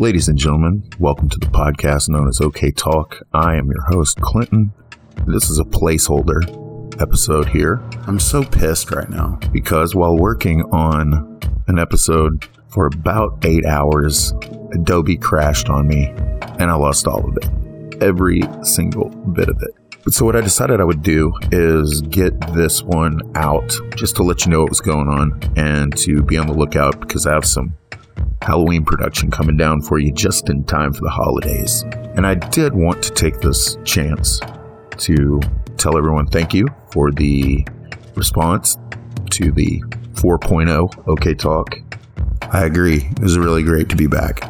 Ladies and gentlemen, welcome to the podcast known as OK Talk. I am your host, Clinton. This is a placeholder episode here I'm so pissed right now. because while working on an episode for about eight hours, Adobe crashed on me and I lost all of it. Every single bit of it. So, what I decided I would do is get this one out just to let you know what was going on and to be on the lookout because I have some Halloween production coming down for you just in time for the holidays. And I did want to take this chance to tell everyone thank you for the response to the 4.0 OK Talk. I agree. It was really great to be back.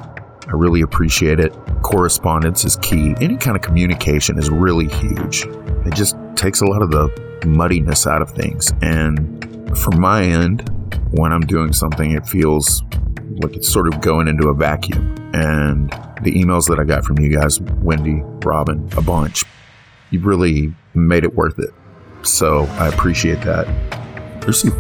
I really appreciate it. Correspondence is key. Any kind of communication is really huge. It just takes a lot of the muddiness out of things. And from my end, when I'm doing something, it feels like it's sort of going into a vacuum. And the emails that I got from you guys, Wendy, Robin, a bunch, you've really made it worth it. So I appreciate that. There's some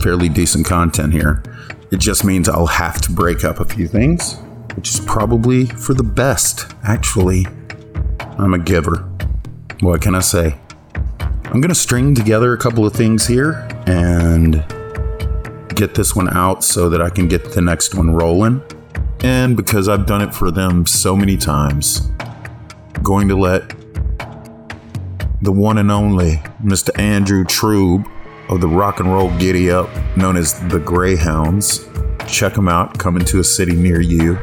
fairly decent content here. It just means I'll have to break up a few things, which is probably for the best, actually. I'm a giver. What can I say? I'm going to string together a couple of things here and get this one out so that I can get the next one rolling. And because I've done it for them so many times, I'm going to let the one and only Mr. Andrew Trube of the Rock and Roll Giddy Up, known as the Greyhounds. Check them out, coming to a city near you.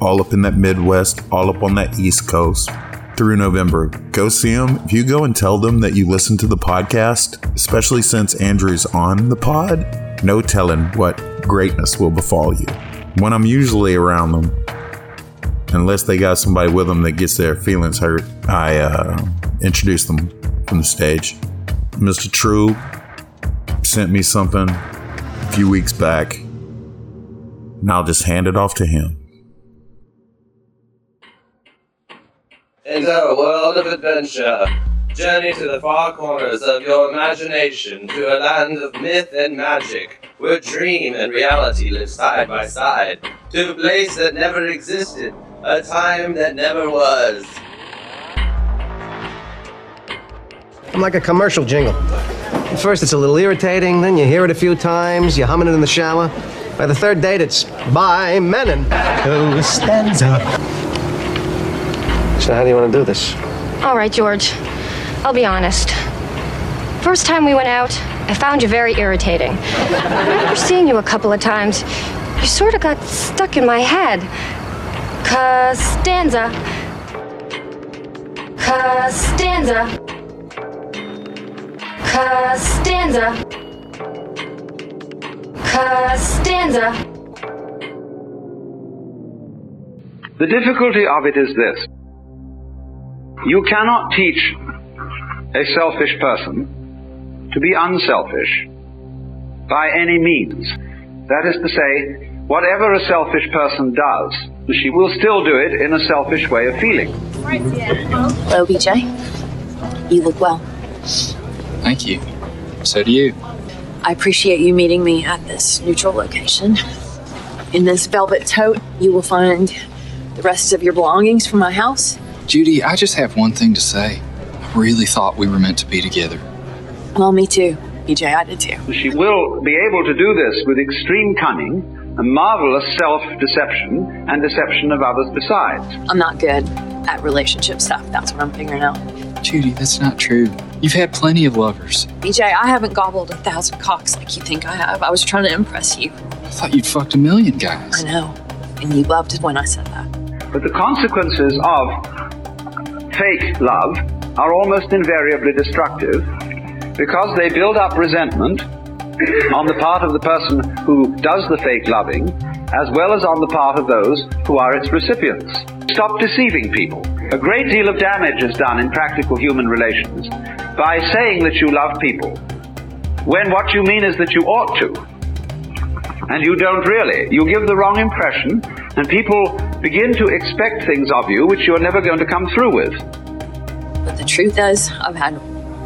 All up in that Midwest, all up on that East Coast through November. Go see them. If you go and tell them that you listen to the podcast, especially since Andrew's on the pod, no telling what greatness will befall you. When I'm usually around them, unless they got somebody with them that gets their feelings hurt, I uh, introduce them from the stage. Mr. Trube sent me something a few weeks back, and I'll just hand it off to him. Into a world of adventure. Journey to the far corners of your imagination to a land of myth and magic, where dream and reality live side by side. To a place that never existed, a time that never was. I'm like a commercial jingle. At first, it's a little irritating, then you hear it a few times, you're humming it in the shower. By the third date, it's by Menon. Costanza. So, how do you want to do this? All right, George. I'll be honest. First time we went out, I found you very irritating. After seeing you a couple of times, you sort of got stuck in my head. Costanza. Costanza. Costanza. Costanza. The difficulty of it is this. You cannot teach a selfish person to be unselfish by any means. That is to say, whatever a selfish person does, she will still do it in a selfish way of feeling. Hello, BJ. You look well. Thank you. So do you. I appreciate you meeting me at this neutral location. In this velvet tote, you will find the rest of your belongings from my house. Judy, I just have one thing to say. I really thought we were meant to be together. Well, me too. BJ, I did too. She will be able to do this with extreme cunning, a marvelous self deception, and deception of others besides. I'm not good at relationship stuff. That's what I'm figuring out. Judy, that's not true. You've had plenty of lovers. BJ, I haven't gobbled a thousand cocks like you think I have. I was trying to impress you. I thought you'd fucked a million guys. I know. And you loved it when I said that. But the consequences of fake love are almost invariably destructive because they build up resentment on the part of the person who does the fake loving as well as on the part of those who are its recipients. Stop deceiving people. A great deal of damage is done in practical human relations by saying that you love people when what you mean is that you ought to. And you don't really. You give the wrong impression, and people begin to expect things of you which you're never going to come through with. But the truth is, I've had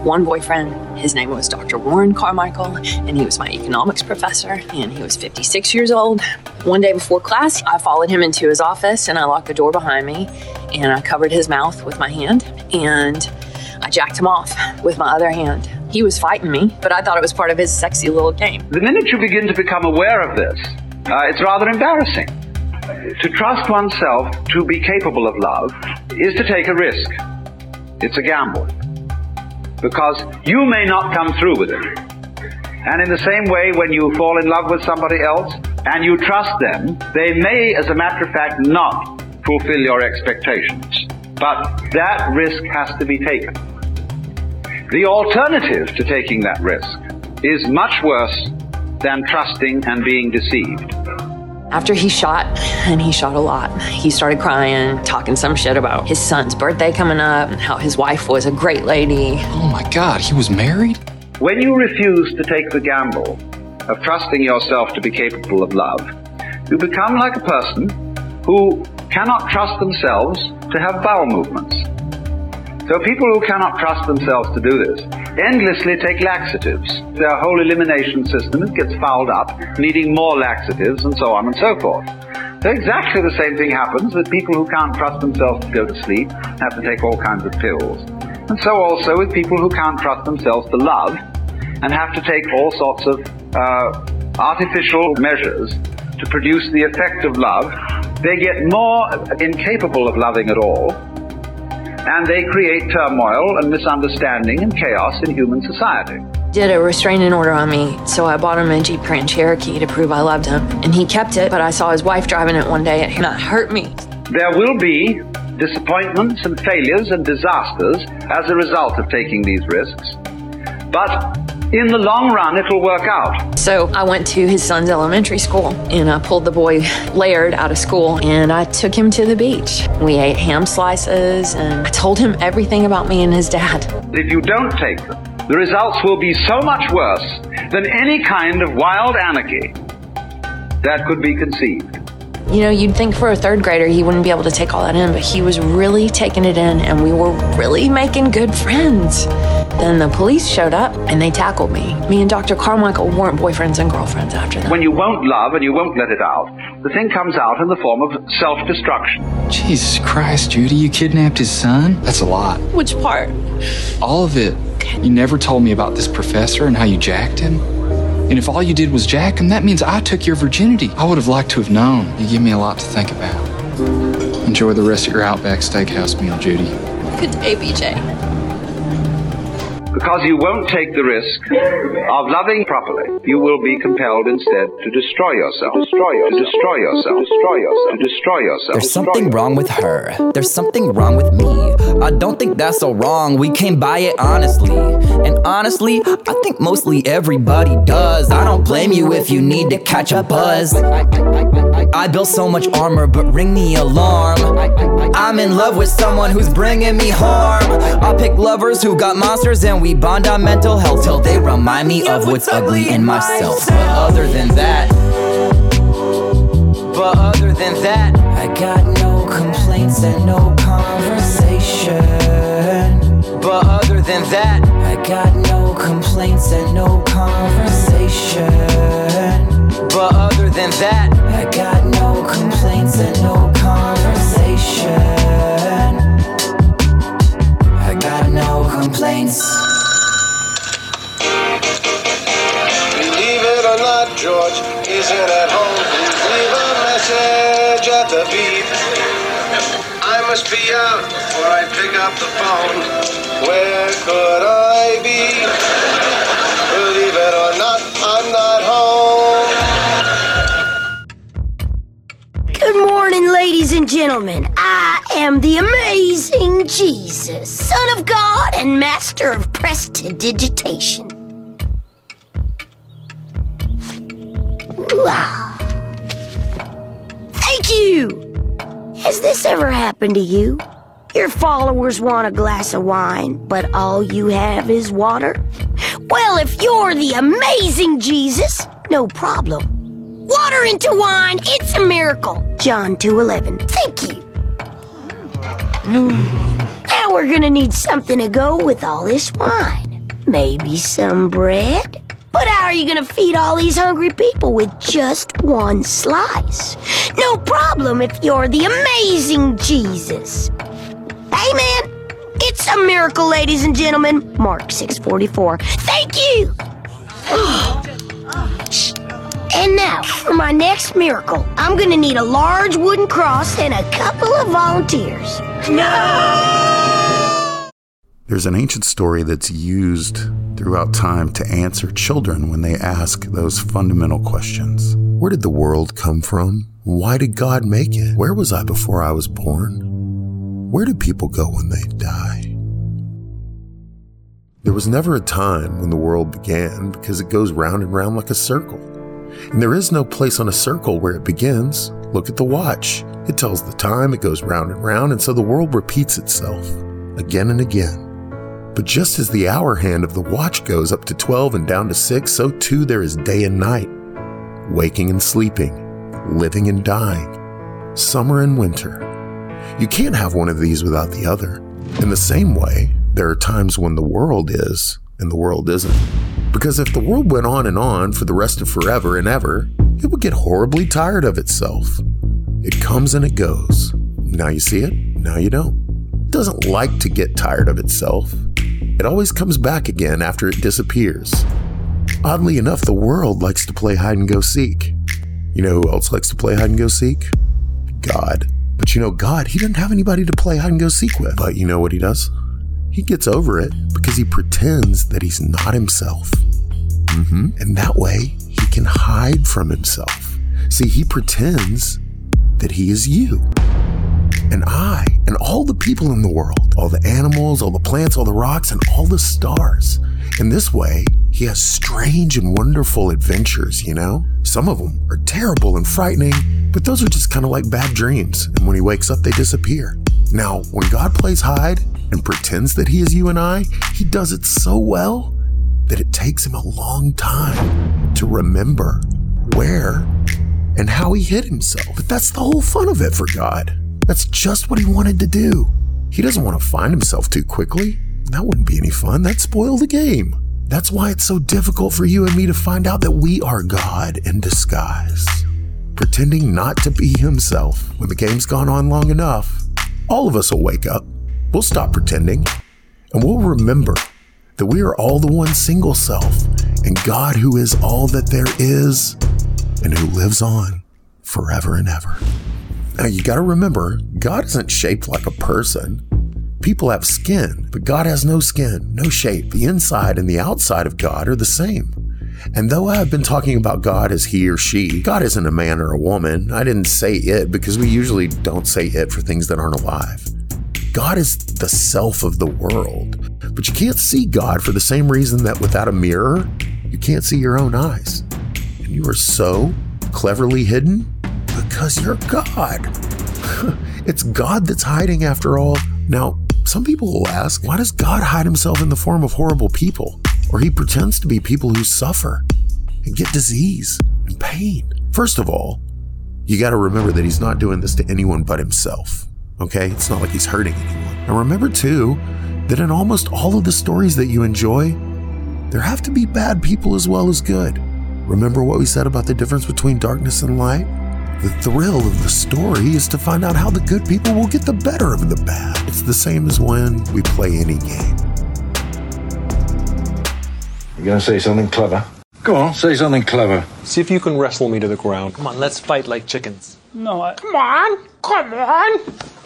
one boyfriend. His name was Dr. Warren Carmichael, and he was my economics professor, and he was 56 years old. One day before class, I followed him into his office and I locked the door behind me, and I covered his mouth with my hand, and I jacked him off with my other hand. He was fighting me, but I thought it was part of his sexy little game. The minute you begin to become aware of this, uh, it's rather embarrassing. To trust oneself to be capable of love is to take a risk. It's a gamble. Because you may not come through with it. And in the same way, when you fall in love with somebody else and you trust them, they may, as a matter of fact, not fulfill your expectations. But that risk has to be taken. The alternative to taking that risk is much worse than trusting and being deceived. After he shot, and he shot a lot, he started crying, talking some shit about his son's birthday coming up, and how his wife was a great lady. Oh my god, he was married? When you refuse to take the gamble of trusting yourself to be capable of love, you become like a person who cannot trust themselves to have bowel movements. So people who cannot trust themselves to do this endlessly take laxatives. Their whole elimination system gets fouled up, needing more laxatives and so on and so forth. So exactly the same thing happens with people who can't trust themselves to go to sleep, have to take all kinds of pills. And so also with people who can't trust themselves to love and have to take all sorts of uh, artificial measures to produce the effect of love, they get more incapable of loving at all and they create turmoil and misunderstanding and chaos in human society. Did a restraining order on me, so I bought him a Jeep Grand Cherokee to prove I loved him. And he kept it, but I saw his wife driving it one day and that hurt me. There will be disappointments and failures and disasters as a result of taking these risks. But in the long run, it'll work out. So I went to his son's elementary school and I pulled the boy Laird out of school and I took him to the beach. We ate ham slices and I told him everything about me and his dad. If you don't take them, the results will be so much worse than any kind of wild anarchy that could be conceived. You know, you'd think for a third grader he wouldn't be able to take all that in, but he was really taking it in and we were really making good friends. Then the police showed up and they tackled me. Me and Dr. Carmichael weren't boyfriends and girlfriends after that. When you won't love and you won't let it out, the thing comes out in the form of self destruction. Jesus Christ, Judy, you kidnapped his son? That's a lot. Which part? All of it. You never told me about this professor and how you jacked him. And if all you did was jack him, that means I took your virginity. I would have liked to have known. You give me a lot to think about. Enjoy the rest of your Outback Steakhouse meal, Judy. Good day, BJ because you won't take the risk of loving properly, you will be compelled instead to destroy yourself, destroy yourself, destroy yourself, destroy yourself, destroy yourself. There's something wrong with her. There's something wrong with me. I don't think that's so wrong. We came by it honestly. And honestly, I think mostly everybody does. I don't blame you if you need to catch a buzz. I built so much armor, but ring the alarm. I'm in love with someone who's bringing me harm. I'll pick lovers who got monsters and we bond on mental health till they remind me of what's ugly in myself. But other than that, but other than that, I got no complaints and no conversation. But other than that, I got no complaints and no conversation. But other than that, I got no complaints and no conversation. I got no complaints. Believe it or not, George isn't at home. Leave a message at the beep. I must be out before I pick up the phone. Where could I be? Believe it or not, I'm not home. Good morning, ladies and gentlemen. I am the amazing Jesus, Son of God and Master of Prestidigitation. Wow. Thank you! Has this ever happened to you? Your followers want a glass of wine, but all you have is water? Well, if you're the amazing Jesus, no problem. Water into wine, it's a miracle. John 2:11. Thank you. Now we're gonna need something to go with all this wine. maybe some bread. But how are you gonna feed all these hungry people with just one slice? No problem if you're the amazing Jesus. Man, it's a miracle, ladies and gentlemen. Mark 644. Thank you. And now, for my next miracle, I'm gonna need a large wooden cross and a couple of volunteers. No! There's an ancient story that's used throughout time to answer children when they ask those fundamental questions. Where did the world come from? Why did God make it? Where was I before I was born? Where do people go when they die? There was never a time when the world began because it goes round and round like a circle. And there is no place on a circle where it begins. Look at the watch. It tells the time, it goes round and round, and so the world repeats itself again and again. But just as the hour hand of the watch goes up to 12 and down to 6, so too there is day and night, waking and sleeping, living and dying, summer and winter. You can't have one of these without the other. In the same way, there are times when the world is and the world isn't. Because if the world went on and on for the rest of forever and ever, it would get horribly tired of itself. It comes and it goes. Now you see it, now you don't. It doesn't like to get tired of itself. It always comes back again after it disappears. Oddly enough, the world likes to play hide and go seek. You know who else likes to play hide and go seek? God. But you know, God, he doesn't have anybody to play hide and go seek with. But you know what he does? He gets over it because he pretends that he's not himself. Mm-hmm. And that way, he can hide from himself. See, he pretends that he is you. And I, and all the people in the world, all the animals, all the plants, all the rocks, and all the stars. In this way, he has strange and wonderful adventures, you know? Some of them are terrible and frightening, but those are just kind of like bad dreams. And when he wakes up, they disappear. Now, when God plays hide and pretends that he is you and I, he does it so well that it takes him a long time to remember where and how he hid himself. But that's the whole fun of it for God. That's just what he wanted to do. He doesn't want to find himself too quickly. That wouldn't be any fun. That'd spoil the game. That's why it's so difficult for you and me to find out that we are God in disguise. Pretending not to be himself when the game's gone on long enough, all of us will wake up. We'll stop pretending and we'll remember that we are all the one single self and God who is all that there is and who lives on forever and ever. Now you got to remember, God isn't shaped like a person. People have skin, but God has no skin, no shape. The inside and the outside of God are the same. And though I've been talking about God as he or she, God isn't a man or a woman. I didn't say it because we usually don't say it for things that aren't alive. God is the self of the world. But you can't see God for the same reason that without a mirror, you can't see your own eyes. And you are so cleverly hidden because you're God. it's God that's hiding after all. Now, some people will ask, why does God hide himself in the form of horrible people? Or he pretends to be people who suffer and get disease and pain. First of all, you got to remember that he's not doing this to anyone but himself. Okay? It's not like he's hurting anyone. And remember, too, that in almost all of the stories that you enjoy, there have to be bad people as well as good. Remember what we said about the difference between darkness and light? The thrill of the story is to find out how the good people will get the better of the bad. It's the same as when we play any game. You're gonna say something clever? Go on, say something clever. See if you can wrestle me to the ground. Come on, let's fight like chickens. No, I. Come on, come on,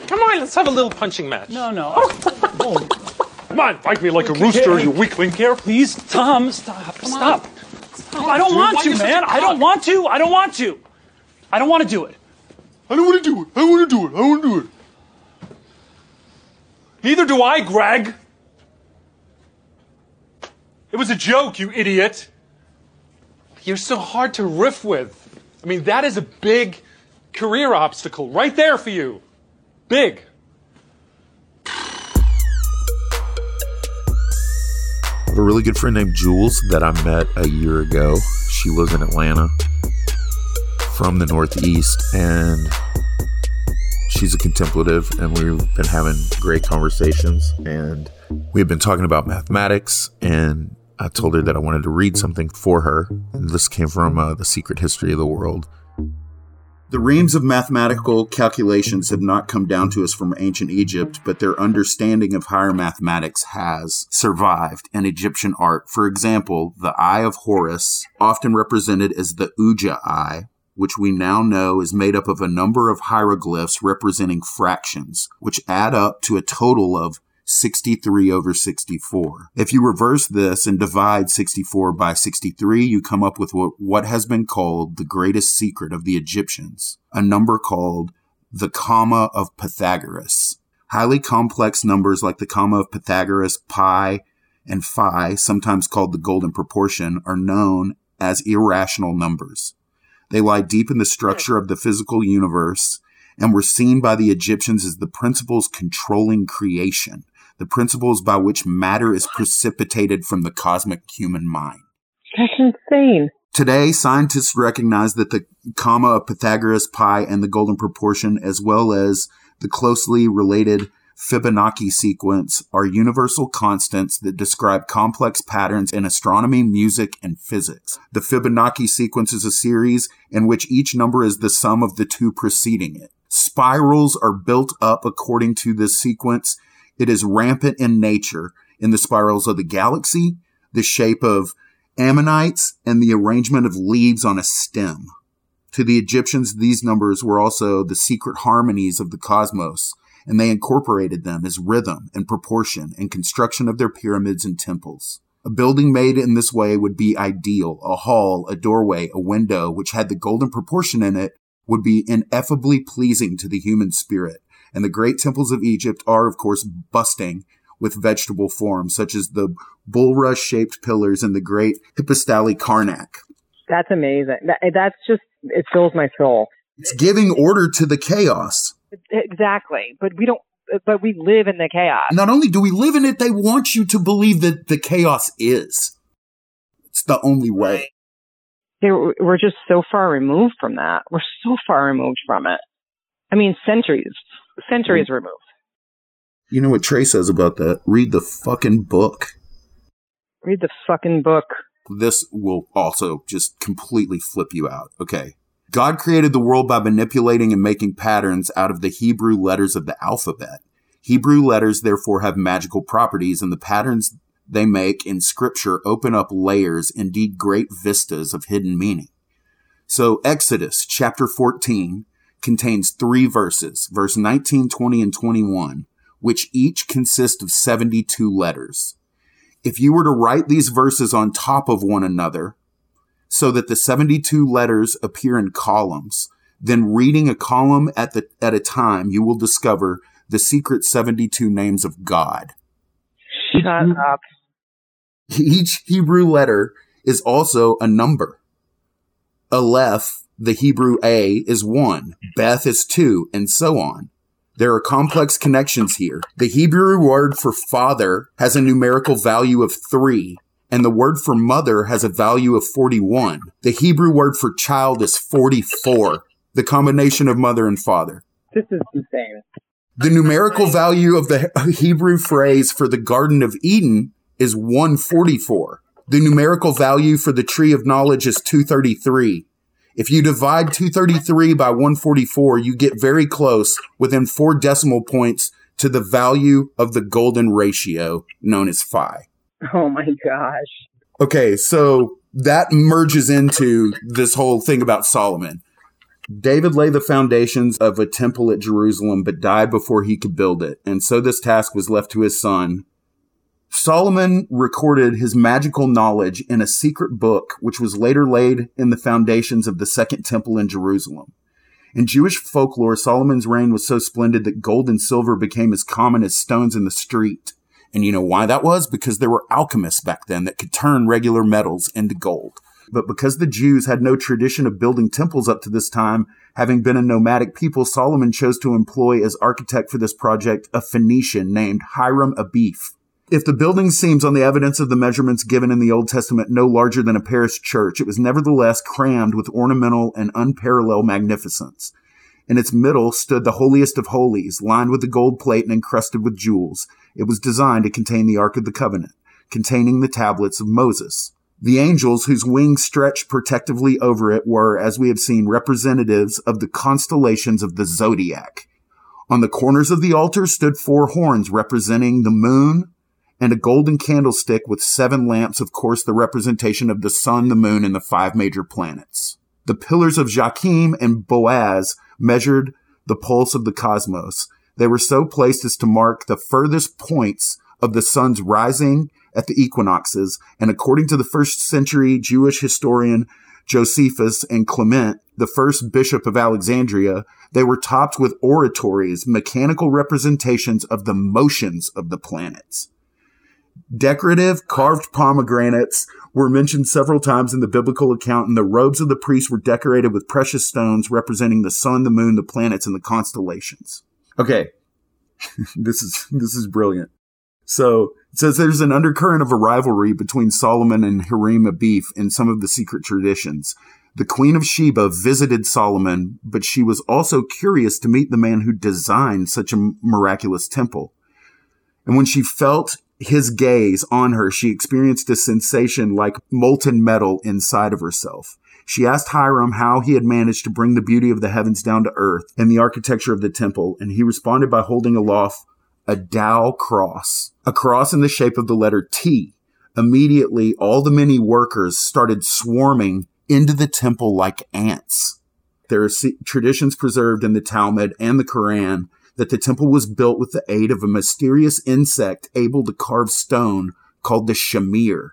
come on. Let's have a little punching match. No, no. Oh. Come on, fight me like a rooster, you weakling. Care, please, Tom, stop, stop. stop. I don't dude. want to, you man. a I don't want to. I don't want to. I don't want to do it. I don't want to do it. I don't want to do it. I don't want to do it. Neither do I, Greg. It was a joke, you idiot. You're so hard to riff with. I mean, that is a big career obstacle right there for you. Big. I have a really good friend named Jules that I met a year ago. She lives in Atlanta from the Northeast, and she's a contemplative, and we've been having great conversations. And we've been talking about mathematics, and I told her that I wanted to read something for her. And this came from uh, The Secret History of the World. The reams of mathematical calculations have not come down to us from ancient Egypt, but their understanding of higher mathematics has survived in Egyptian art. For example, the Eye of Horus, often represented as the Uja Eye, which we now know is made up of a number of hieroglyphs representing fractions, which add up to a total of 63 over 64. If you reverse this and divide 64 by 63, you come up with what, what has been called the greatest secret of the Egyptians, a number called the comma of Pythagoras. Highly complex numbers like the comma of Pythagoras, pi, and phi, sometimes called the golden proportion, are known as irrational numbers. They lie deep in the structure of the physical universe and were seen by the Egyptians as the principles controlling creation the principles by which matter is precipitated from the cosmic human mind. That's insane. Today, scientists recognize that the comma of Pythagoras, pi, and the golden proportion, as well as the closely related Fibonacci sequence, are universal constants that describe complex patterns in astronomy, music, and physics. The Fibonacci sequence is a series in which each number is the sum of the two preceding it. Spirals are built up according to this sequence it is rampant in nature in the spirals of the galaxy, the shape of ammonites, and the arrangement of leaves on a stem. To the Egyptians, these numbers were also the secret harmonies of the cosmos, and they incorporated them as rhythm and proportion and construction of their pyramids and temples. A building made in this way would be ideal. A hall, a doorway, a window, which had the golden proportion in it, would be ineffably pleasing to the human spirit and the great temples of Egypt are, of course, busting with vegetable forms, such as the bulrush shaped pillars in the great Hypostyle Karnak. That's amazing. That, that's just, it fills my soul. It's giving order to the chaos. Exactly. But we don't, but we live in the chaos. Not only do we live in it, they want you to believe that the chaos is. It's the only way. We're just so far removed from that. We're so far removed from it. I mean, centuries, centuries removed. You know what Trey says about that? Read the fucking book. Read the fucking book. This will also just completely flip you out. Okay. God created the world by manipulating and making patterns out of the Hebrew letters of the alphabet. Hebrew letters therefore have magical properties, and the patterns they make in scripture open up layers, indeed great vistas of hidden meaning. So Exodus chapter 14 contains three verses, verse 19, 20, and 21, which each consist of 72 letters. If you were to write these verses on top of one another so that the 72 letters appear in columns, then reading a column at the, at a time, you will discover the secret 72 names of God. Shut mm-hmm. up. Each Hebrew letter is also a number. Aleph the Hebrew A is one, Beth is two, and so on. There are complex connections here. The Hebrew word for father has a numerical value of three, and the word for mother has a value of 41. The Hebrew word for child is 44, the combination of mother and father. This is insane. The numerical value of the Hebrew phrase for the Garden of Eden is 144. The numerical value for the tree of knowledge is 233. If you divide 233 by 144, you get very close within four decimal points to the value of the golden ratio known as phi. Oh my gosh. Okay, so that merges into this whole thing about Solomon. David laid the foundations of a temple at Jerusalem, but died before he could build it. And so this task was left to his son, Solomon recorded his magical knowledge in a secret book, which was later laid in the foundations of the Second Temple in Jerusalem. In Jewish folklore, Solomon's reign was so splendid that gold and silver became as common as stones in the street. And you know why that was? Because there were alchemists back then that could turn regular metals into gold. But because the Jews had no tradition of building temples up to this time, having been a nomadic people, Solomon chose to employ as architect for this project a Phoenician named Hiram Abiph. If the building seems on the evidence of the measurements given in the Old Testament no larger than a parish church, it was nevertheless crammed with ornamental and unparalleled magnificence. In its middle stood the holiest of holies, lined with the gold plate and encrusted with jewels. It was designed to contain the Ark of the Covenant, containing the tablets of Moses. The angels whose wings stretched protectively over it were, as we have seen, representatives of the constellations of the zodiac. On the corners of the altar stood four horns representing the moon and a golden candlestick with seven lamps, of course, the representation of the sun, the moon, and the five major planets. The pillars of Joachim and Boaz measured the pulse of the cosmos. They were so placed as to mark the furthest points of the sun's rising at the equinoxes. And according to the first century Jewish historian Josephus and Clement, the first bishop of Alexandria, they were topped with orreries, mechanical representations of the motions of the planets. Decorative carved pomegranates were mentioned several times in the biblical account, and the robes of the priests were decorated with precious stones representing the sun, the moon, the planets, and the constellations. Okay. this is this is brilliant. So it says there's an undercurrent of a rivalry between Solomon and Hiram Abif in some of the secret traditions. The Queen of Sheba visited Solomon, but she was also curious to meet the man who designed such a miraculous temple. And when she felt his gaze on her, she experienced a sensation like molten metal inside of herself. She asked Hiram how he had managed to bring the beauty of the heavens down to earth and the architecture of the temple, and he responded by holding aloft a Tau cross, a cross in the shape of the letter T. Immediately, all the many workers started swarming into the temple like ants. There are traditions preserved in the Talmud and the Quran that the temple was built with the aid of a mysterious insect able to carve stone called the shamir.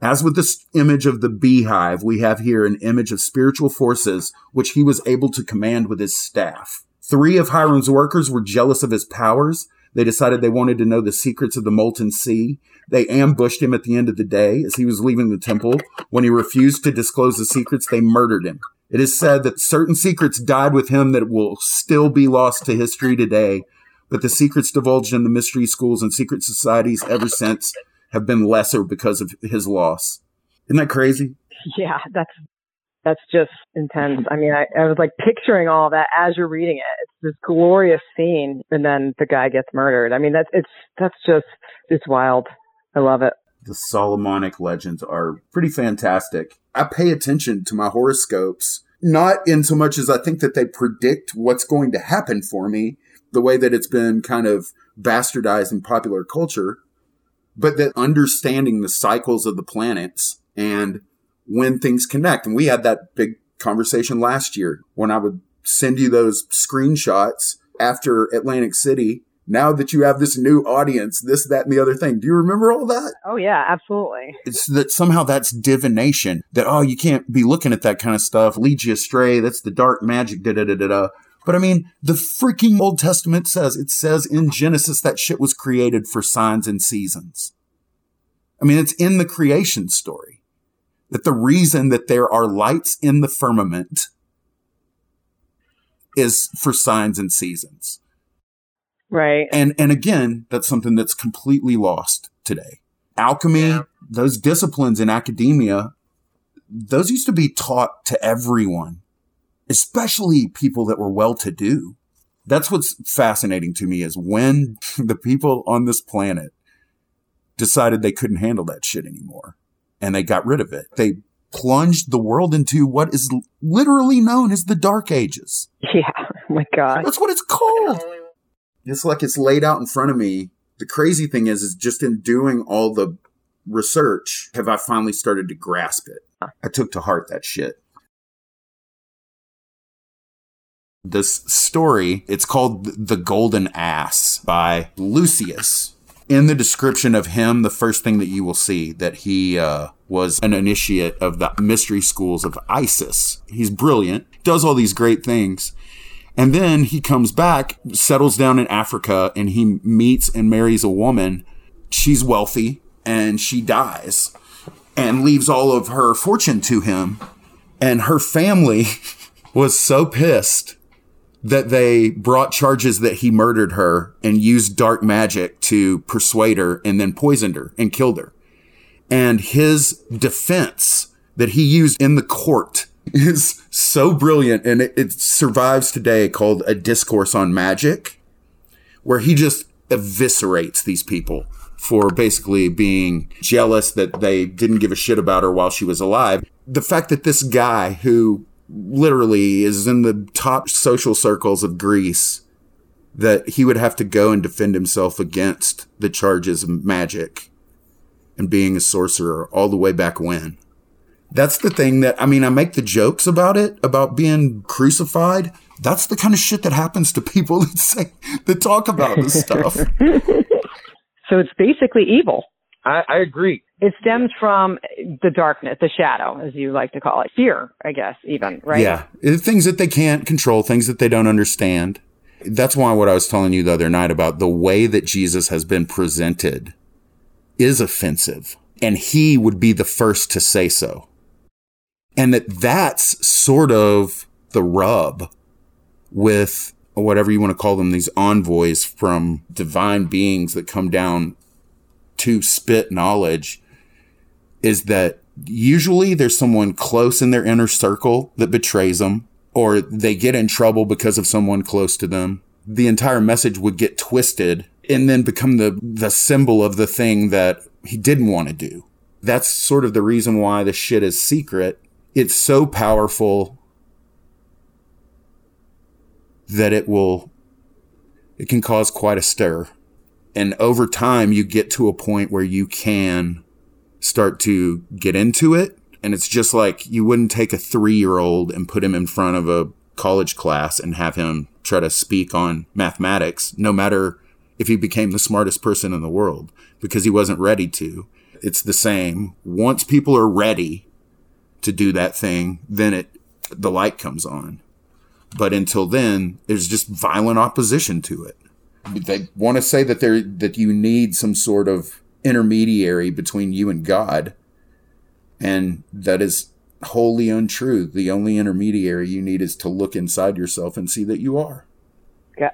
As with this image of the beehive, we have here an image of spiritual forces which he was able to command with his staff. Three of Hiram's workers were jealous of his powers. They decided they wanted to know the secrets of the molten sea. They ambushed him at the end of the day as he was leaving the temple. When he refused to disclose the secrets, they murdered him. It is said that certain secrets died with him that will still be lost to history today, but the secrets divulged in the mystery schools and secret societies ever since have been lesser because of his loss. Isn't that crazy? Yeah, that's that's just intense. I mean, I, I was like picturing all that as you're reading it. It's this glorious scene, and then the guy gets murdered. I mean, that's it's that's just it's wild. I love it. The Solomonic legends are pretty fantastic. I pay attention to my horoscopes, not in so much as I think that they predict what's going to happen for me, the way that it's been kind of bastardized in popular culture, but that understanding the cycles of the planets and when things connect. And we had that big conversation last year when I would send you those screenshots after Atlantic City now that you have this new audience, this, that, and the other thing. Do you remember all that? Oh yeah, absolutely. It's that somehow that's divination. That oh, you can't be looking at that kind of stuff. Leads you astray. That's the dark magic. Da da da da da. But I mean, the freaking Old Testament says it says in Genesis that shit was created for signs and seasons. I mean, it's in the creation story that the reason that there are lights in the firmament is for signs and seasons. Right. And and again, that's something that's completely lost today. Alchemy, yeah. those disciplines in academia, those used to be taught to everyone, especially people that were well to do. That's what's fascinating to me is when the people on this planet decided they couldn't handle that shit anymore and they got rid of it. They plunged the world into what is literally known as the dark ages. Yeah. Oh my God. That's what it's called. It's like it's laid out in front of me. The crazy thing is, is just in doing all the research, have I finally started to grasp it. I took to heart that shit. This story, it's called The Golden Ass by Lucius. In the description of him, the first thing that you will see that he uh, was an initiate of the mystery schools of Isis. He's brilliant, does all these great things. And then he comes back, settles down in Africa, and he meets and marries a woman. She's wealthy and she dies and leaves all of her fortune to him. And her family was so pissed that they brought charges that he murdered her and used dark magic to persuade her and then poisoned her and killed her. And his defense that he used in the court is so brilliant and it, it survives today called A Discourse on Magic, where he just eviscerates these people for basically being jealous that they didn't give a shit about her while she was alive. The fact that this guy who literally is in the top social circles of Greece that he would have to go and defend himself against the charges of magic and being a sorcerer all the way back when. That's the thing that, I mean, I make the jokes about it, about being crucified. That's the kind of shit that happens to people that say, that talk about this stuff. so it's basically evil. I, I agree. It stems from the darkness, the shadow, as you like to call it. Fear, I guess, even, right? Yeah. Uh, things that they can't control, things that they don't understand. That's why what I was telling you the other night about the way that Jesus has been presented is offensive. And he would be the first to say so. And that that's sort of the rub with whatever you want to call them, these envoys from divine beings that come down to spit knowledge is that usually there's someone close in their inner circle that betrays them or they get in trouble because of someone close to them. The entire message would get twisted and then become the, the symbol of the thing that he didn't want to do. That's sort of the reason why the shit is secret. It's so powerful that it will, it can cause quite a stir. And over time, you get to a point where you can start to get into it. And it's just like you wouldn't take a three year old and put him in front of a college class and have him try to speak on mathematics, no matter if he became the smartest person in the world, because he wasn't ready to. It's the same. Once people are ready to do that thing, then it, the light comes on. But until then, there's just violent opposition to it. They want to say that there, that you need some sort of intermediary between you and God. And that is wholly untrue. The only intermediary you need is to look inside yourself and see that you are.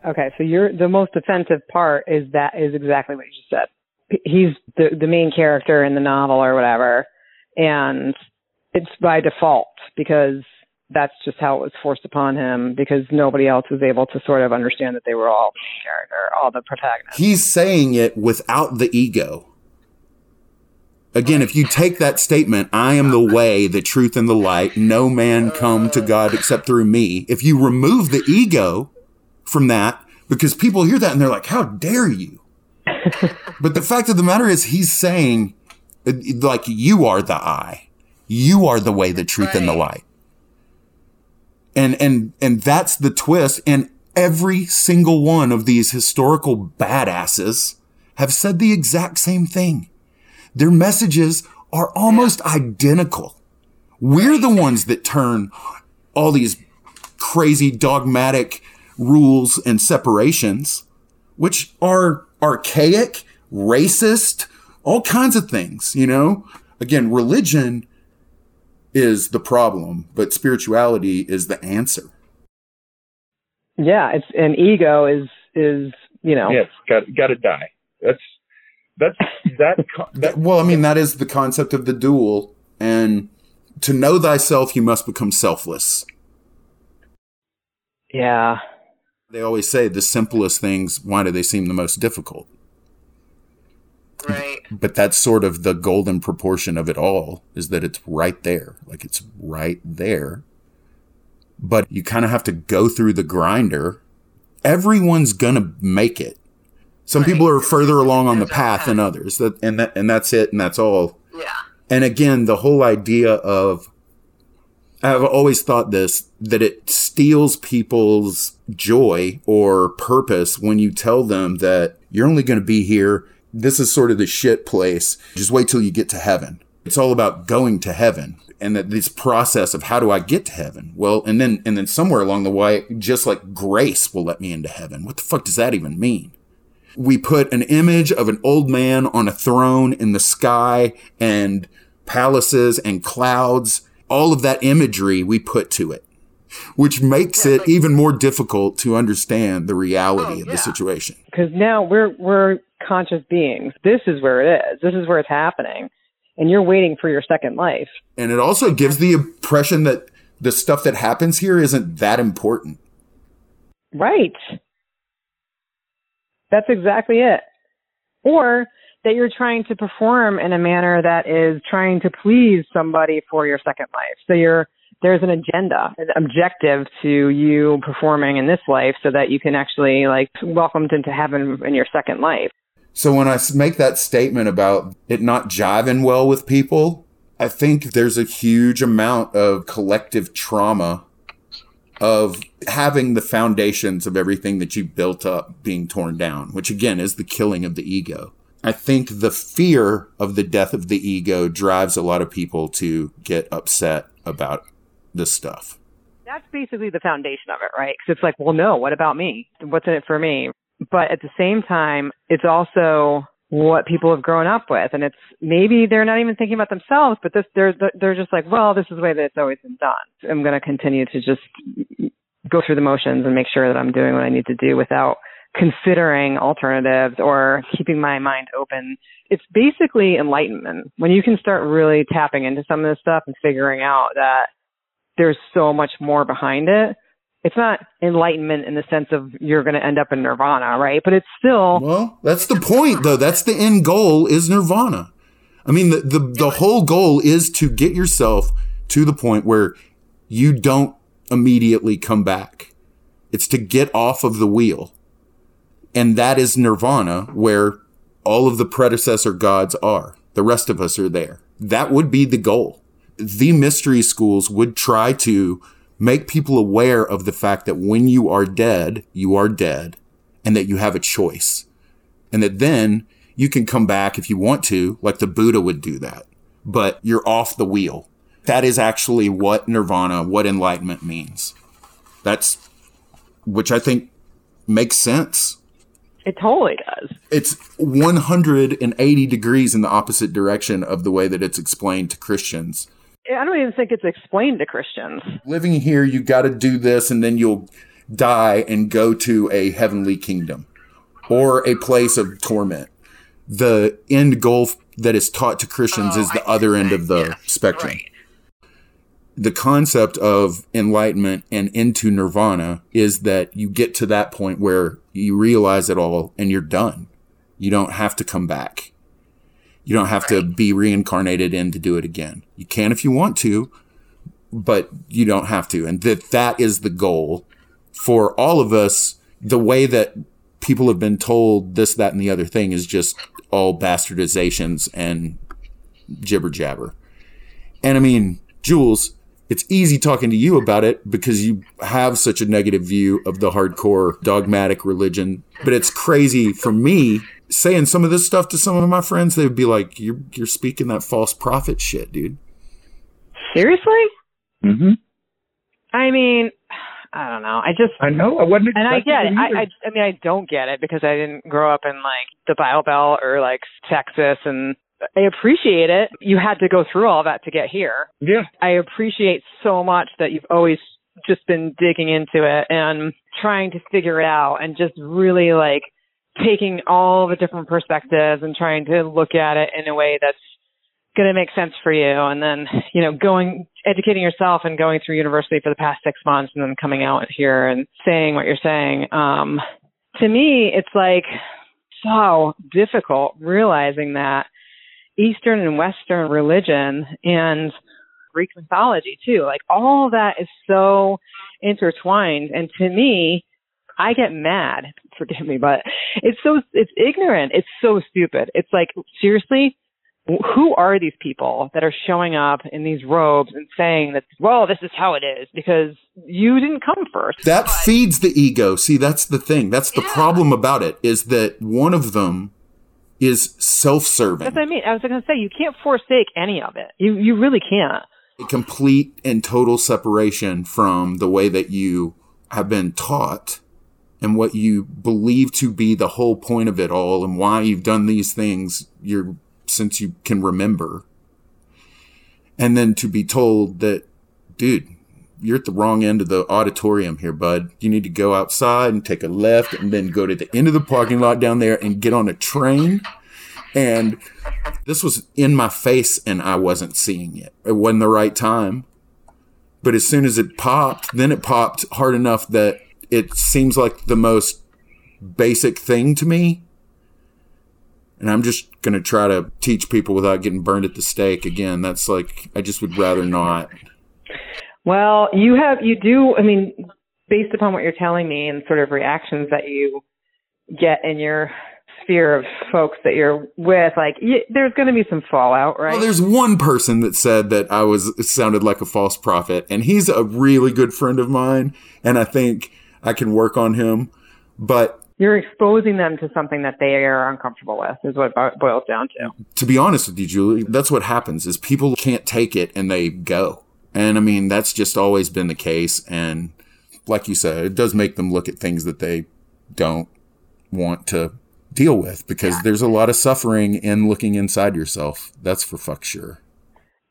Okay, so you're the most offensive part is that is exactly what you just said. He's the the main character in the novel or whatever, and it's by default because that's just how it was forced upon him because nobody else was able to sort of understand that they were all the character, all the protagonists. He's saying it without the ego. Again, if you take that statement, I am the way, the truth, and the light, no man come to God except through me. If you remove the ego from that, because people hear that and they're like, how dare you? but the fact of the matter is, he's saying, like, you are the I. You are the way, the truth, right. and the light. And, and, and that's the twist. And every single one of these historical badasses have said the exact same thing. Their messages are almost identical. We're the ones that turn all these crazy dogmatic rules and separations, which are archaic, racist, all kinds of things, you know? Again, religion is the problem, but spirituality is the answer. Yeah, it's an ego is is, you know. Yes, got got to die. That's that's that, that well i mean that is the concept of the dual and to know thyself you must become selfless yeah they always say the simplest things why do they seem the most difficult right but that's sort of the golden proportion of it all is that it's right there like it's right there but you kind of have to go through the grinder everyone's gonna make it some people are further along on the path than others, that, and that and that's it, and that's all. Yeah. And again, the whole idea of I've always thought this that it steals people's joy or purpose when you tell them that you're only going to be here. This is sort of the shit place. Just wait till you get to heaven. It's all about going to heaven and that this process of how do I get to heaven? Well, and then, and then somewhere along the way, just like grace will let me into heaven. What the fuck does that even mean? we put an image of an old man on a throne in the sky and palaces and clouds. All of that imagery we put to it, which makes it even more difficult to understand the reality oh, of the situation. Because now we're we're conscious beings. This is where it is. This is where it's happening, and you're waiting for your second life. And it also gives the impression that the stuff that happens here isn't that important. Right. That's exactly it. Or that you're trying to perform in a manner that is trying to please somebody for your second life. So you're there's an agenda, an objective to you performing in this life so that you can actually like welcomed into heaven in your second life. So when I make that statement about it not jiving well with people, I think there's a huge amount of collective trauma of having the foundations of everything that you built up being torn down, which again is the killing of the ego. I think the fear of the death of the ego drives a lot of people to get upset about this stuff. That's basically the foundation of it, right? Because it's like, well, no, what about me? What's in it for me? But at the same time, it's also what people have grown up with, and it's maybe they're not even thinking about themselves, but this they're they're just like, well, this is the way that it's always been done. I'm going to continue to just go through the motions and make sure that I'm doing what I need to do without considering alternatives or keeping my mind open. It's basically enlightenment when you can start really tapping into some of this stuff and figuring out that there's so much more behind it. It's not enlightenment in the sense of you're going to end up in nirvana, right? But it's still Well, that's the point though. That's the end goal is nirvana. I mean, the, the, the whole goal is to get yourself to the point where you don't immediately come back. It's to get off of the wheel. And that is nirvana where all of the predecessor gods are. The rest of us are there. That would be the goal. The mystery schools would try to make people aware of the fact that when you are dead, you are dead and that you have a choice. And that then you can come back if you want to, like the Buddha would do that, but you're off the wheel. That is actually what nirvana, what enlightenment means. That's, which I think makes sense. it totally does. It's 180 degrees in the opposite direction of the way that it's explained to Christians. I don't even think it's explained to Christians. Living here, you got to do this and then you'll die and go to a heavenly kingdom or a place of torment. The end goal that is taught to Christians is the other end of the spectrum. The concept of enlightenment and into nirvana is that you get to that point where you realize it all and you're done. You don't have to come back. You don't have to be reincarnated in to do it again. You can if you want to, but you don't have to. And that that is the goal for all of us. The way that people have been told this, that, and the other thing is just all bastardizations and jibber jabber. And I mean, Jules, it's easy talking to you about it because you have such a negative view of the hardcore dogmatic religion. But it's crazy for me saying some of this stuff to some of my friends. They would be like, "You're you're speaking that false prophet shit, dude." Seriously? Mm-hmm. I mean, I don't know. I just I know. I wasn't and I get it. it I. I I mean, I don't get it because I didn't grow up in like the Bible Belt or like Texas, and I appreciate it. You had to go through all that to get here. Yeah. I appreciate so much that you've always just been digging into it and trying to figure it out and just really like taking all the different perspectives and trying to look at it in a way that's going to make sense for you. And then you know going educating yourself and going through university for the past six months and then coming out here and saying what you're saying um to me it's like so difficult realizing that eastern and western religion and greek mythology too like all that is so intertwined. And to me I get mad. Forgive me, but it's so it's ignorant. It's so stupid. It's like seriously, who are these people that are showing up in these robes and saying that well, this is how it is because you didn't come first. That feeds the ego. See, that's the thing. That's the problem about it is that one of them is self-serving. That's what I mean. I was going to say you can't forsake any of it. You you really can't. a complete and total separation from the way that you have been taught and what you believe to be the whole point of it all and why you've done these things you're, since you can remember. And then to be told that, dude, you're at the wrong end of the auditorium here, bud. You need to go outside and take a left and then go to the end of the parking lot down there and get on a train. And this was in my face and I wasn't seeing it. It wasn't the right time. But as soon as it popped, then it popped hard enough that it seems like the most basic thing to me. And I'm just going to try to teach people without getting burned at the stake again. That's like, I just would rather not. Well, you have, you do, I mean, based upon what you're telling me and sort of reactions that you get in your sphere of folks that you're with, like, y- there's going to be some fallout, right? Well, there's one person that said that I was it sounded like a false prophet, and he's a really good friend of mine, and I think I can work on him. But you're exposing them to something that they are uncomfortable with, is what it boils down to. to be honest with you, Julie, that's what happens is people can't take it and they go. And I mean, that's just always been the case. And like you said, it does make them look at things that they don't want to deal with because there's a lot of suffering in looking inside yourself. That's for fuck sure.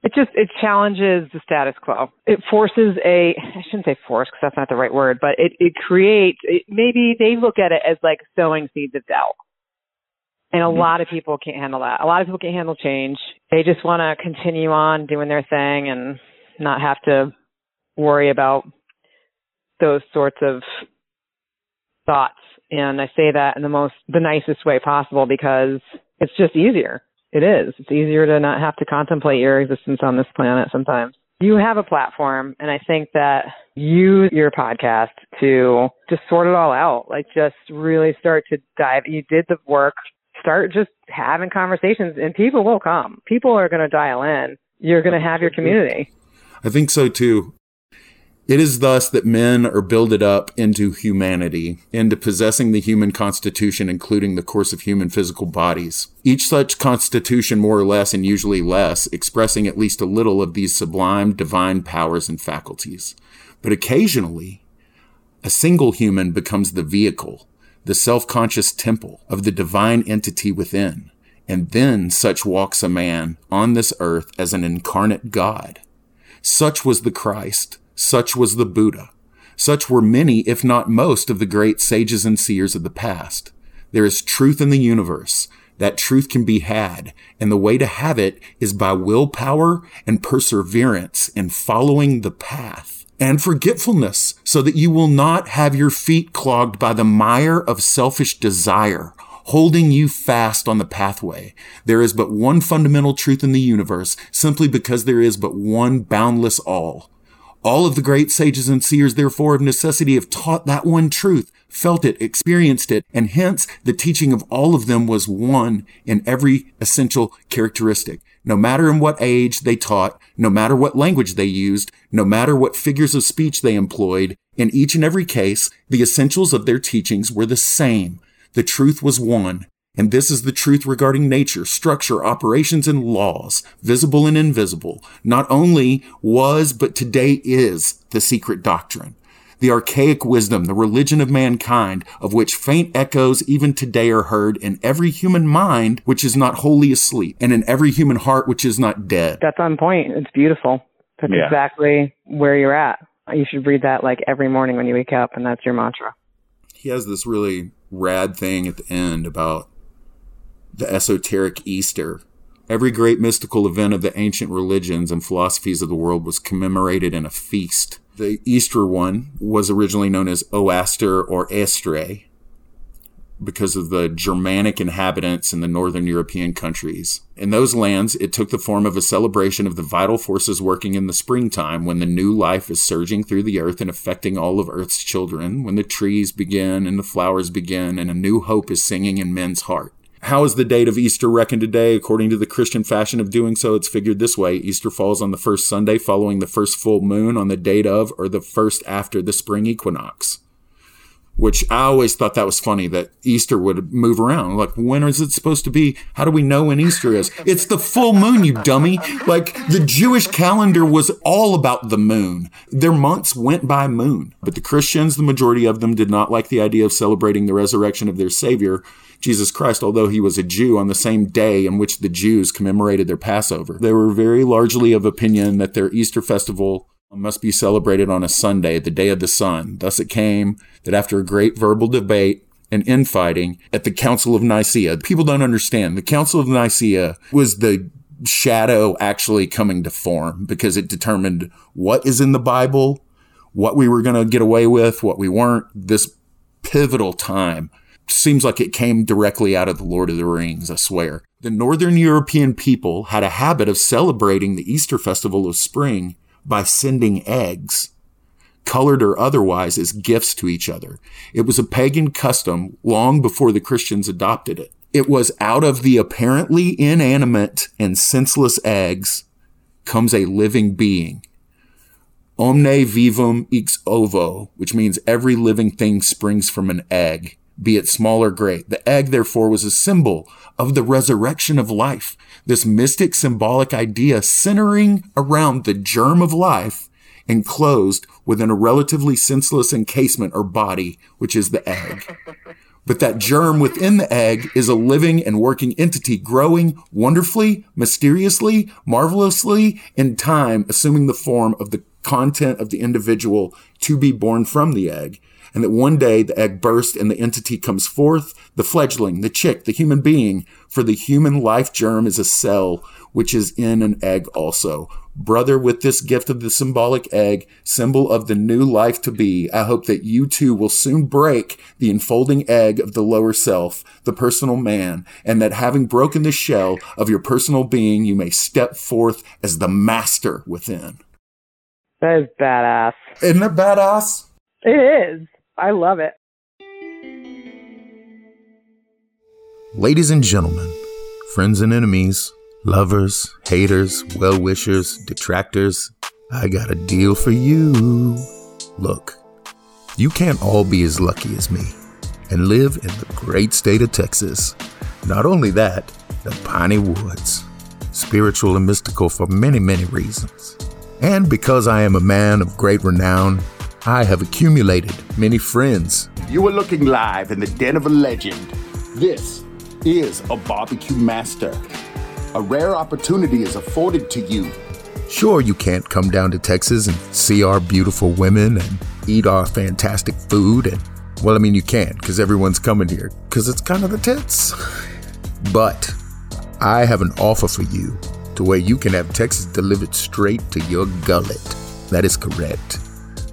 It just it challenges the status quo. It forces a I shouldn't say force because that's not the right word, but it it creates it, maybe they look at it as like sowing seeds of doubt. And a mm-hmm. lot of people can't handle that. A lot of people can't handle change. They just want to continue on doing their thing and not have to worry about those sorts of thoughts. And I say that in the most the nicest way possible because it's just easier. It is. It's easier to not have to contemplate your existence on this planet sometimes. You have a platform, and I think that use your podcast to just sort it all out. Like, just really start to dive. You did the work. Start just having conversations, and people will come. People are going to dial in. You're going to have your community. I think so too. It is thus that men are builded up into humanity, into possessing the human constitution, including the course of human physical bodies. Each such constitution, more or less, and usually less, expressing at least a little of these sublime divine powers and faculties. But occasionally, a single human becomes the vehicle, the self-conscious temple of the divine entity within. And then such walks a man on this earth as an incarnate God. Such was the Christ. Such was the Buddha. Such were many, if not most, of the great sages and seers of the past. There is truth in the universe. That truth can be had, and the way to have it is by willpower and perseverance in following the path and forgetfulness so that you will not have your feet clogged by the mire of selfish desire, holding you fast on the pathway. There is but one fundamental truth in the universe simply because there is but one boundless all. All of the great sages and seers, therefore, of necessity have taught that one truth, felt it, experienced it, and hence the teaching of all of them was one in every essential characteristic. No matter in what age they taught, no matter what language they used, no matter what figures of speech they employed, in each and every case, the essentials of their teachings were the same. The truth was one, and this is the truth regarding nature, structure, operations, and laws, visible and invisible. Not only was, but today is the secret doctrine. The archaic wisdom, the religion of mankind, of which faint echoes even today are heard in every human mind which is not wholly asleep, and in every human heart which is not dead. That's on point. It's beautiful. That's Yeah. exactly where you're at. You should read that like every morning when you wake up, and that's your mantra. he has this really rad thing at the end about the esoteric Easter. Every great mystical event of the ancient religions and philosophies of the world was commemorated in a feast. The Easter one was originally known as Oaster or Estre because of the Germanic inhabitants in the northern European countries. In those lands, it took the form of a celebration of the vital forces working in the springtime when the new life is surging through the earth and affecting all of earth's children, when the trees begin and the flowers begin and a new hope is singing in men's heart. How is the date of Easter reckoned today? According to the Christian fashion of doing so, it's figured this way. Easter falls on the first Sunday following the first full moon on the date of or the first after the spring equinox which I always thought that was funny that Easter would move around. Like, when is it supposed to be? How do we know when Easter is? It's the full moon, you dummy. Like, the Jewish calendar was all about the moon. Their months went by moon. But the Christians, the majority of them, did not like the idea of celebrating the resurrection of their Savior, Jesus Christ, although he was a Jew on the same day in which the Jews commemorated their Passover. They were very largely of opinion that their Easter festival must be celebrated on a Sunday, the day of the sun. Thus it came that after a great verbal debate and infighting at the Council of Nicaea, people don't understand. The Council of Nicaea was the shadow actually coming to form because it determined what is in the Bible, what we were going to get away with, what we weren't. This pivotal time seems like it came directly out of the Lord of the Rings, I swear. The Northern European people had a habit of celebrating the Easter festival of spring by sending eggs, colored or otherwise, as gifts to each other. It was a pagan custom long before the Christians adopted it. It was out of the apparently inanimate and senseless eggs comes a living being. Omne vivum ex ovo, which means every living thing springs from an egg, be it small or great. The egg, therefore, was a symbol of the resurrection of life. This mystic symbolic idea centering around the germ of life enclosed within a relatively senseless encasement or body, which is the egg. But that germ within the egg is a living and working entity growing wonderfully, mysteriously, marvelously in time, assuming the form of the content of the individual to be born from the egg. And that one day the egg bursts and the entity comes forth, the fledgling, the chick, the human being, for the human life germ is a cell which is in an egg also. Brother, with this gift of the symbolic egg, symbol of the new life to be, I hope that you too will soon break the enfolding egg of the lower self, the personal man, and that having broken the shell of your personal being, you may step forth as the master within. That is badass. Isn't it badass? It is. I love it. Ladies and gentlemen, friends and enemies, lovers, haters, well wishers, detractors, I got a deal for you. Look, you can't all be as lucky as me and live in the great state of Texas. Not only that, the piney woods, spiritual and mystical for many, many reasons. And because I am a man of great renown, I have accumulated many friends. You are looking live in the den of a legend. This is a barbecue master. A rare opportunity is afforded to you. Sure, you can't come down to Texas and see our beautiful women and eat our fantastic food. And, well, I mean, you can because everyone's coming here because it's kind of the tits. But I have an offer for you to where you can have Texas delivered straight to your gullet. That is correct.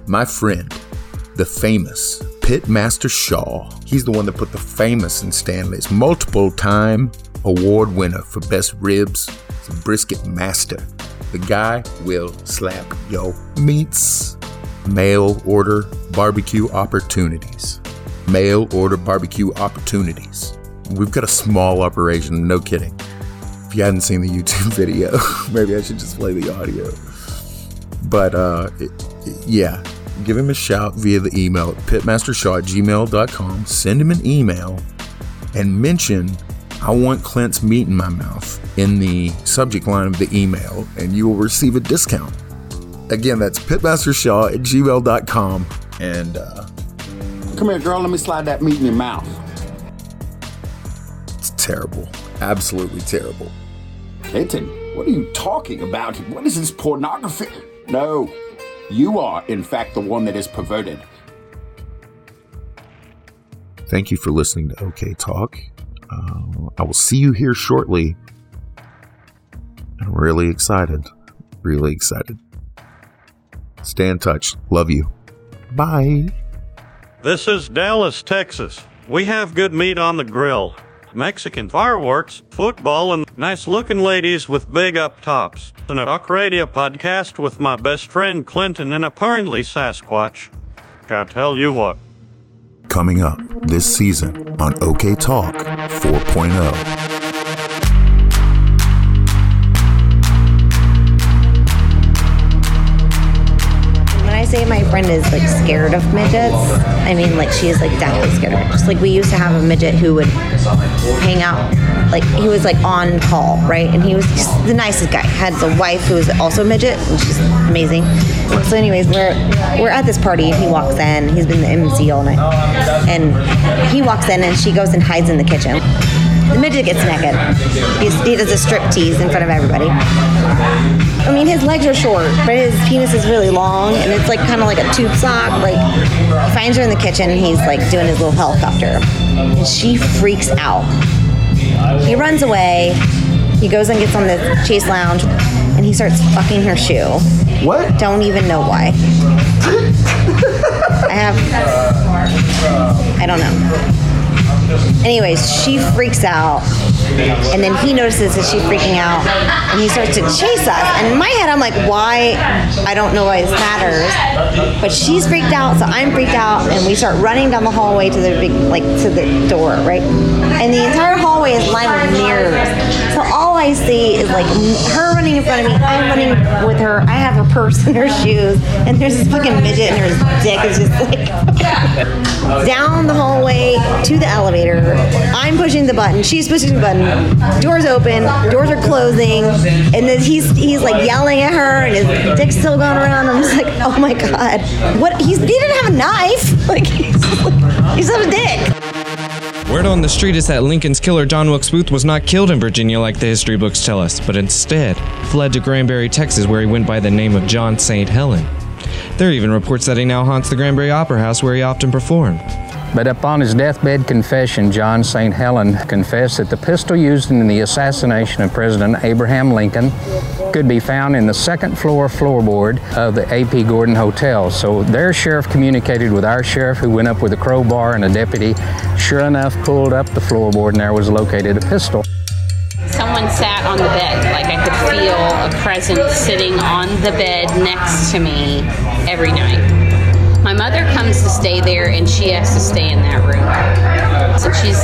My friend, the famous Pitmaster Shaw, he's the one that put the famous in Stanley's multiple time award winner for best ribs, brisket master. The guy will slap yo meats. Mail order barbecue opportunities. Mail order barbecue opportunities. We've got a small operation, no kidding. If you hadn't seen the YouTube video, maybe I should just play the audio. But uh, it, it, yeah, give him a shout via the email pitmastershaw at gmail.com. Send him an email and mention I want Clint's meat in my mouth in the subject line of the email, and you will receive a discount. Again, that's pitmastershaw at gmail.com. And uh, Come here, girl. Let me slide that meat in your mouth. it's terrible. Absolutely terrible. Clinton, what are you talking about? What is this pornography? No, you are, in fact, the one that is perverted. Thank you for listening to OK Talk. Uh, I will see you here shortly. I'm really excited. Really excited. Stay in touch. Love you. Bye. This is Dallas, Texas. We have good meat on the grill. Mexican fireworks, football, and nice looking ladies with big up tops. And a talk radio podcast with my best friend Clinton and apparently Sasquatch. I tell you what. Coming up this season on OK Talk oh. 4.0. say my friend is like scared of midgets, I mean like she is like deathly scared of midgets. Like we used to have a midget who would hang out, like he was like on call, right? And he was just the nicest guy. Had a wife who was also a midget, which is amazing. So, anyways, we're we're at this party, and he walks in. He's been the MC all night, and he walks in, and she goes and hides in the kitchen. The midget gets naked. He, he does a strip tease in front of everybody. I mean, his legs are short, but his penis is really long, and it's like kind of like a tube sock. Like, he finds her in the kitchen, and he's like doing his little helicopter, and she freaks out. He runs away. He goes and gets on the chase lounge, and he starts fucking her shoe. What? Don't even know why. I have. I don't know. Anyways, she freaks out, and then he notices that she's freaking out, and he starts to chase us. And in my head, I'm like, why? I don't know why this matters, but she's freaked out, so I'm freaked out, and we start running down the hallway to the big, like to the door, right? And the entire hallway is lined with mirrors. So all I see is like her running in front of me, I'm running with her. I have her purse and her shoes, and there's this fucking midget, and her dick is just like down the hallway to the elevator. I'm pushing the button. She's pushing the button. Doors open. Doors are closing. And then he's he's like yelling at her, and his dick's still going around. I'm just like, oh my god, what? He's he didn't have a knife. Like he's he's not a dick. Word on the street is that Lincoln's killer John Wilkes Booth was not killed in Virginia like the history books tell us, but instead fled to Granbury, Texas, where he went by the name of John St. Helen. There are even reports that he now haunts the Granbury Opera House where he often performed. But upon his deathbed confession, John St. Helen confessed that the pistol used in the assassination of President Abraham Lincoln could be found in the second floor floorboard of the AP Gordon Hotel. So their sheriff communicated with our sheriff, who went up with a crowbar and a deputy. Sure enough, pulled up the floorboard, and there was located a pistol. Someone sat on the bed, like I could feel a presence sitting on the bed next to me every night. My mother comes to stay there and she has to stay in that room. So she's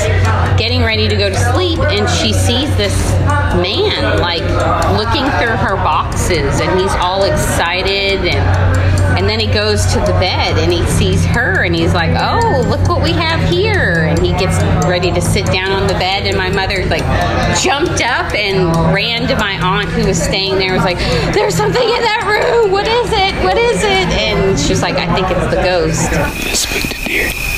getting ready to go to sleep and she sees this man like looking through her boxes and he's all excited and and then he goes to the bed and he sees her and he's like, "Oh, look what we have here." And he gets ready to sit down on the bed and my mother like jumped up and ran to my aunt who was staying there. Was like, "There's something in that room. What is it? What is it?" And she's like, "I think it's the ghost."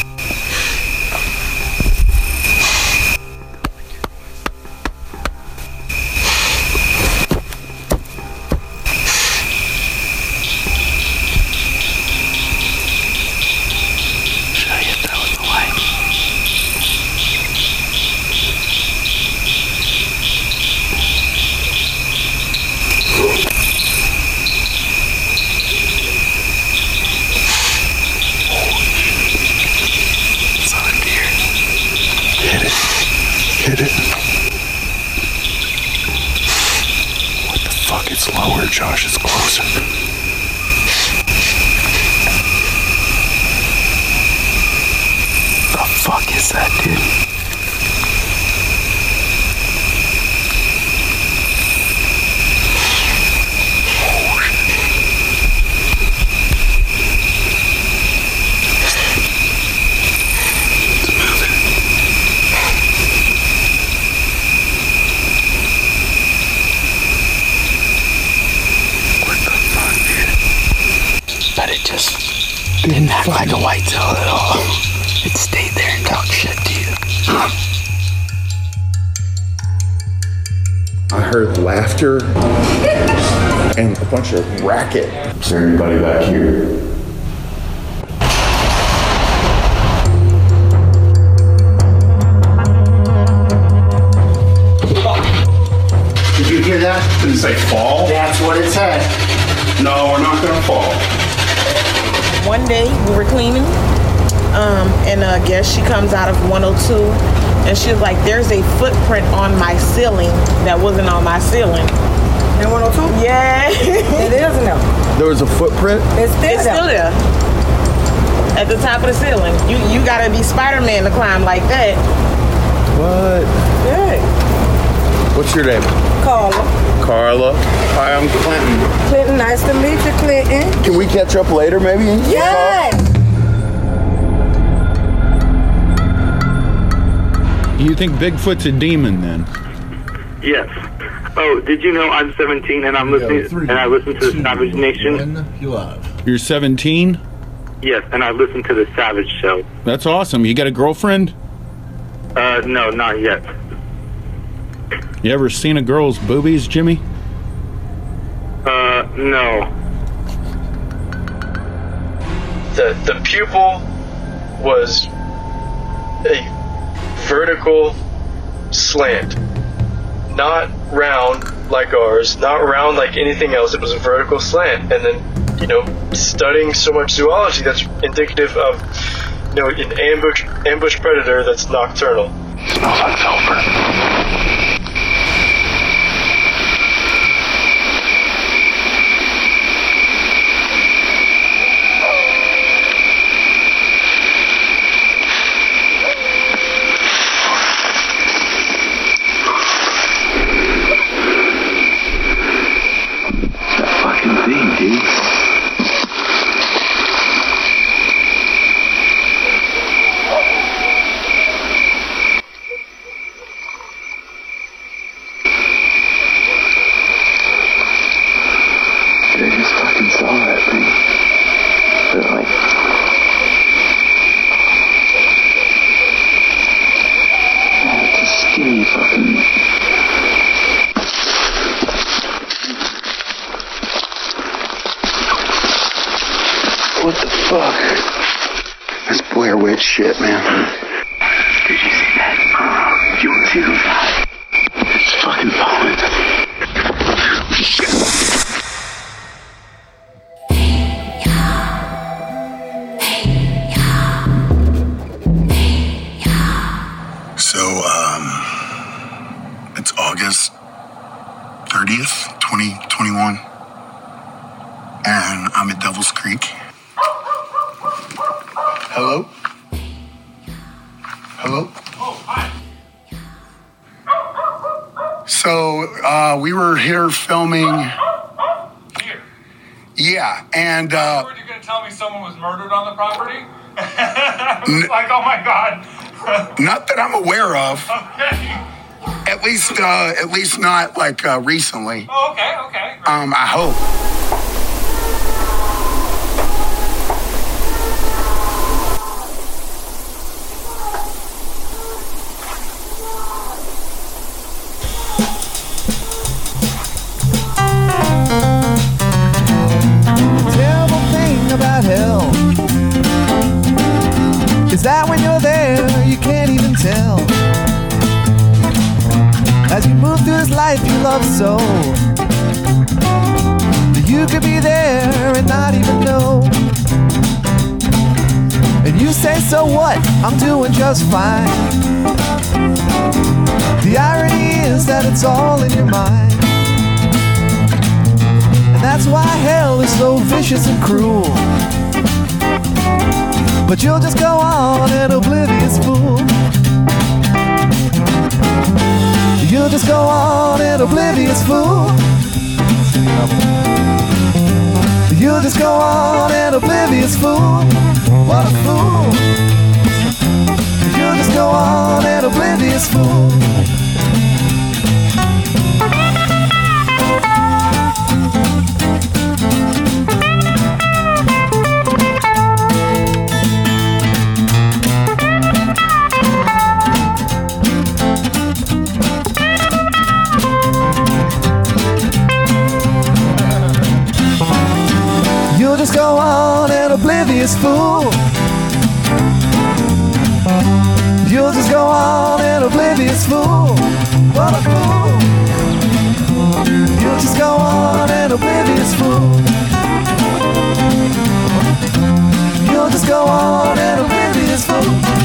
Of racket. Is there anybody back here? Did you hear that? Didn't say fall? That's what it said. No, we're not gonna fall. One day we were cleaning, um, and uh, guess she comes out of 102, and she was like, "There's a footprint on my ceiling that wasn't on my ceiling." There was a footprint. It's still, it's still there. At the top of the ceiling. You you gotta be Spider-Man to climb like that. What? Yeah. What's your name? Carla. Carla. Hi, I'm Clinton. Clinton, nice to meet you, Clinton. Can we catch up later, maybe? Yes. You think Bigfoot's a demon then? Yes. Oh, did you know I'm 17 and I'm listening and I listen to the Savage Nation? You're 17? Yes, and I listen to the Savage Show. That's awesome. You got a girlfriend? Uh, no, not yet. You ever seen a girl's boobies, Jimmy? Uh, no. the the pupil was a vertical slant not round like ours, not round like anything else. It was a vertical slant. And then, you know, studying so much zoology that's indicative of, you know, an ambush ambush predator that's nocturnal. Smells like sulfur. Not that I'm aware of. okay. At least, uh, at least not like uh, recently. Oh, okay, okay. Um, I hope. Life you love so, you could be there and not even know. And you say, So what? I'm doing just fine. The irony is that it's all in your mind. And that's why hell is so vicious and cruel. But you'll just go on an oblivious fool. You'll just go on an oblivious fool. You'll just go on an oblivious fool. What a fool. You'll just go on an oblivious go on an oblivious fool. You'll just go on an oblivious fool. What a fool. You'll just go on an oblivious fool. You'll just go on an oblivious fool.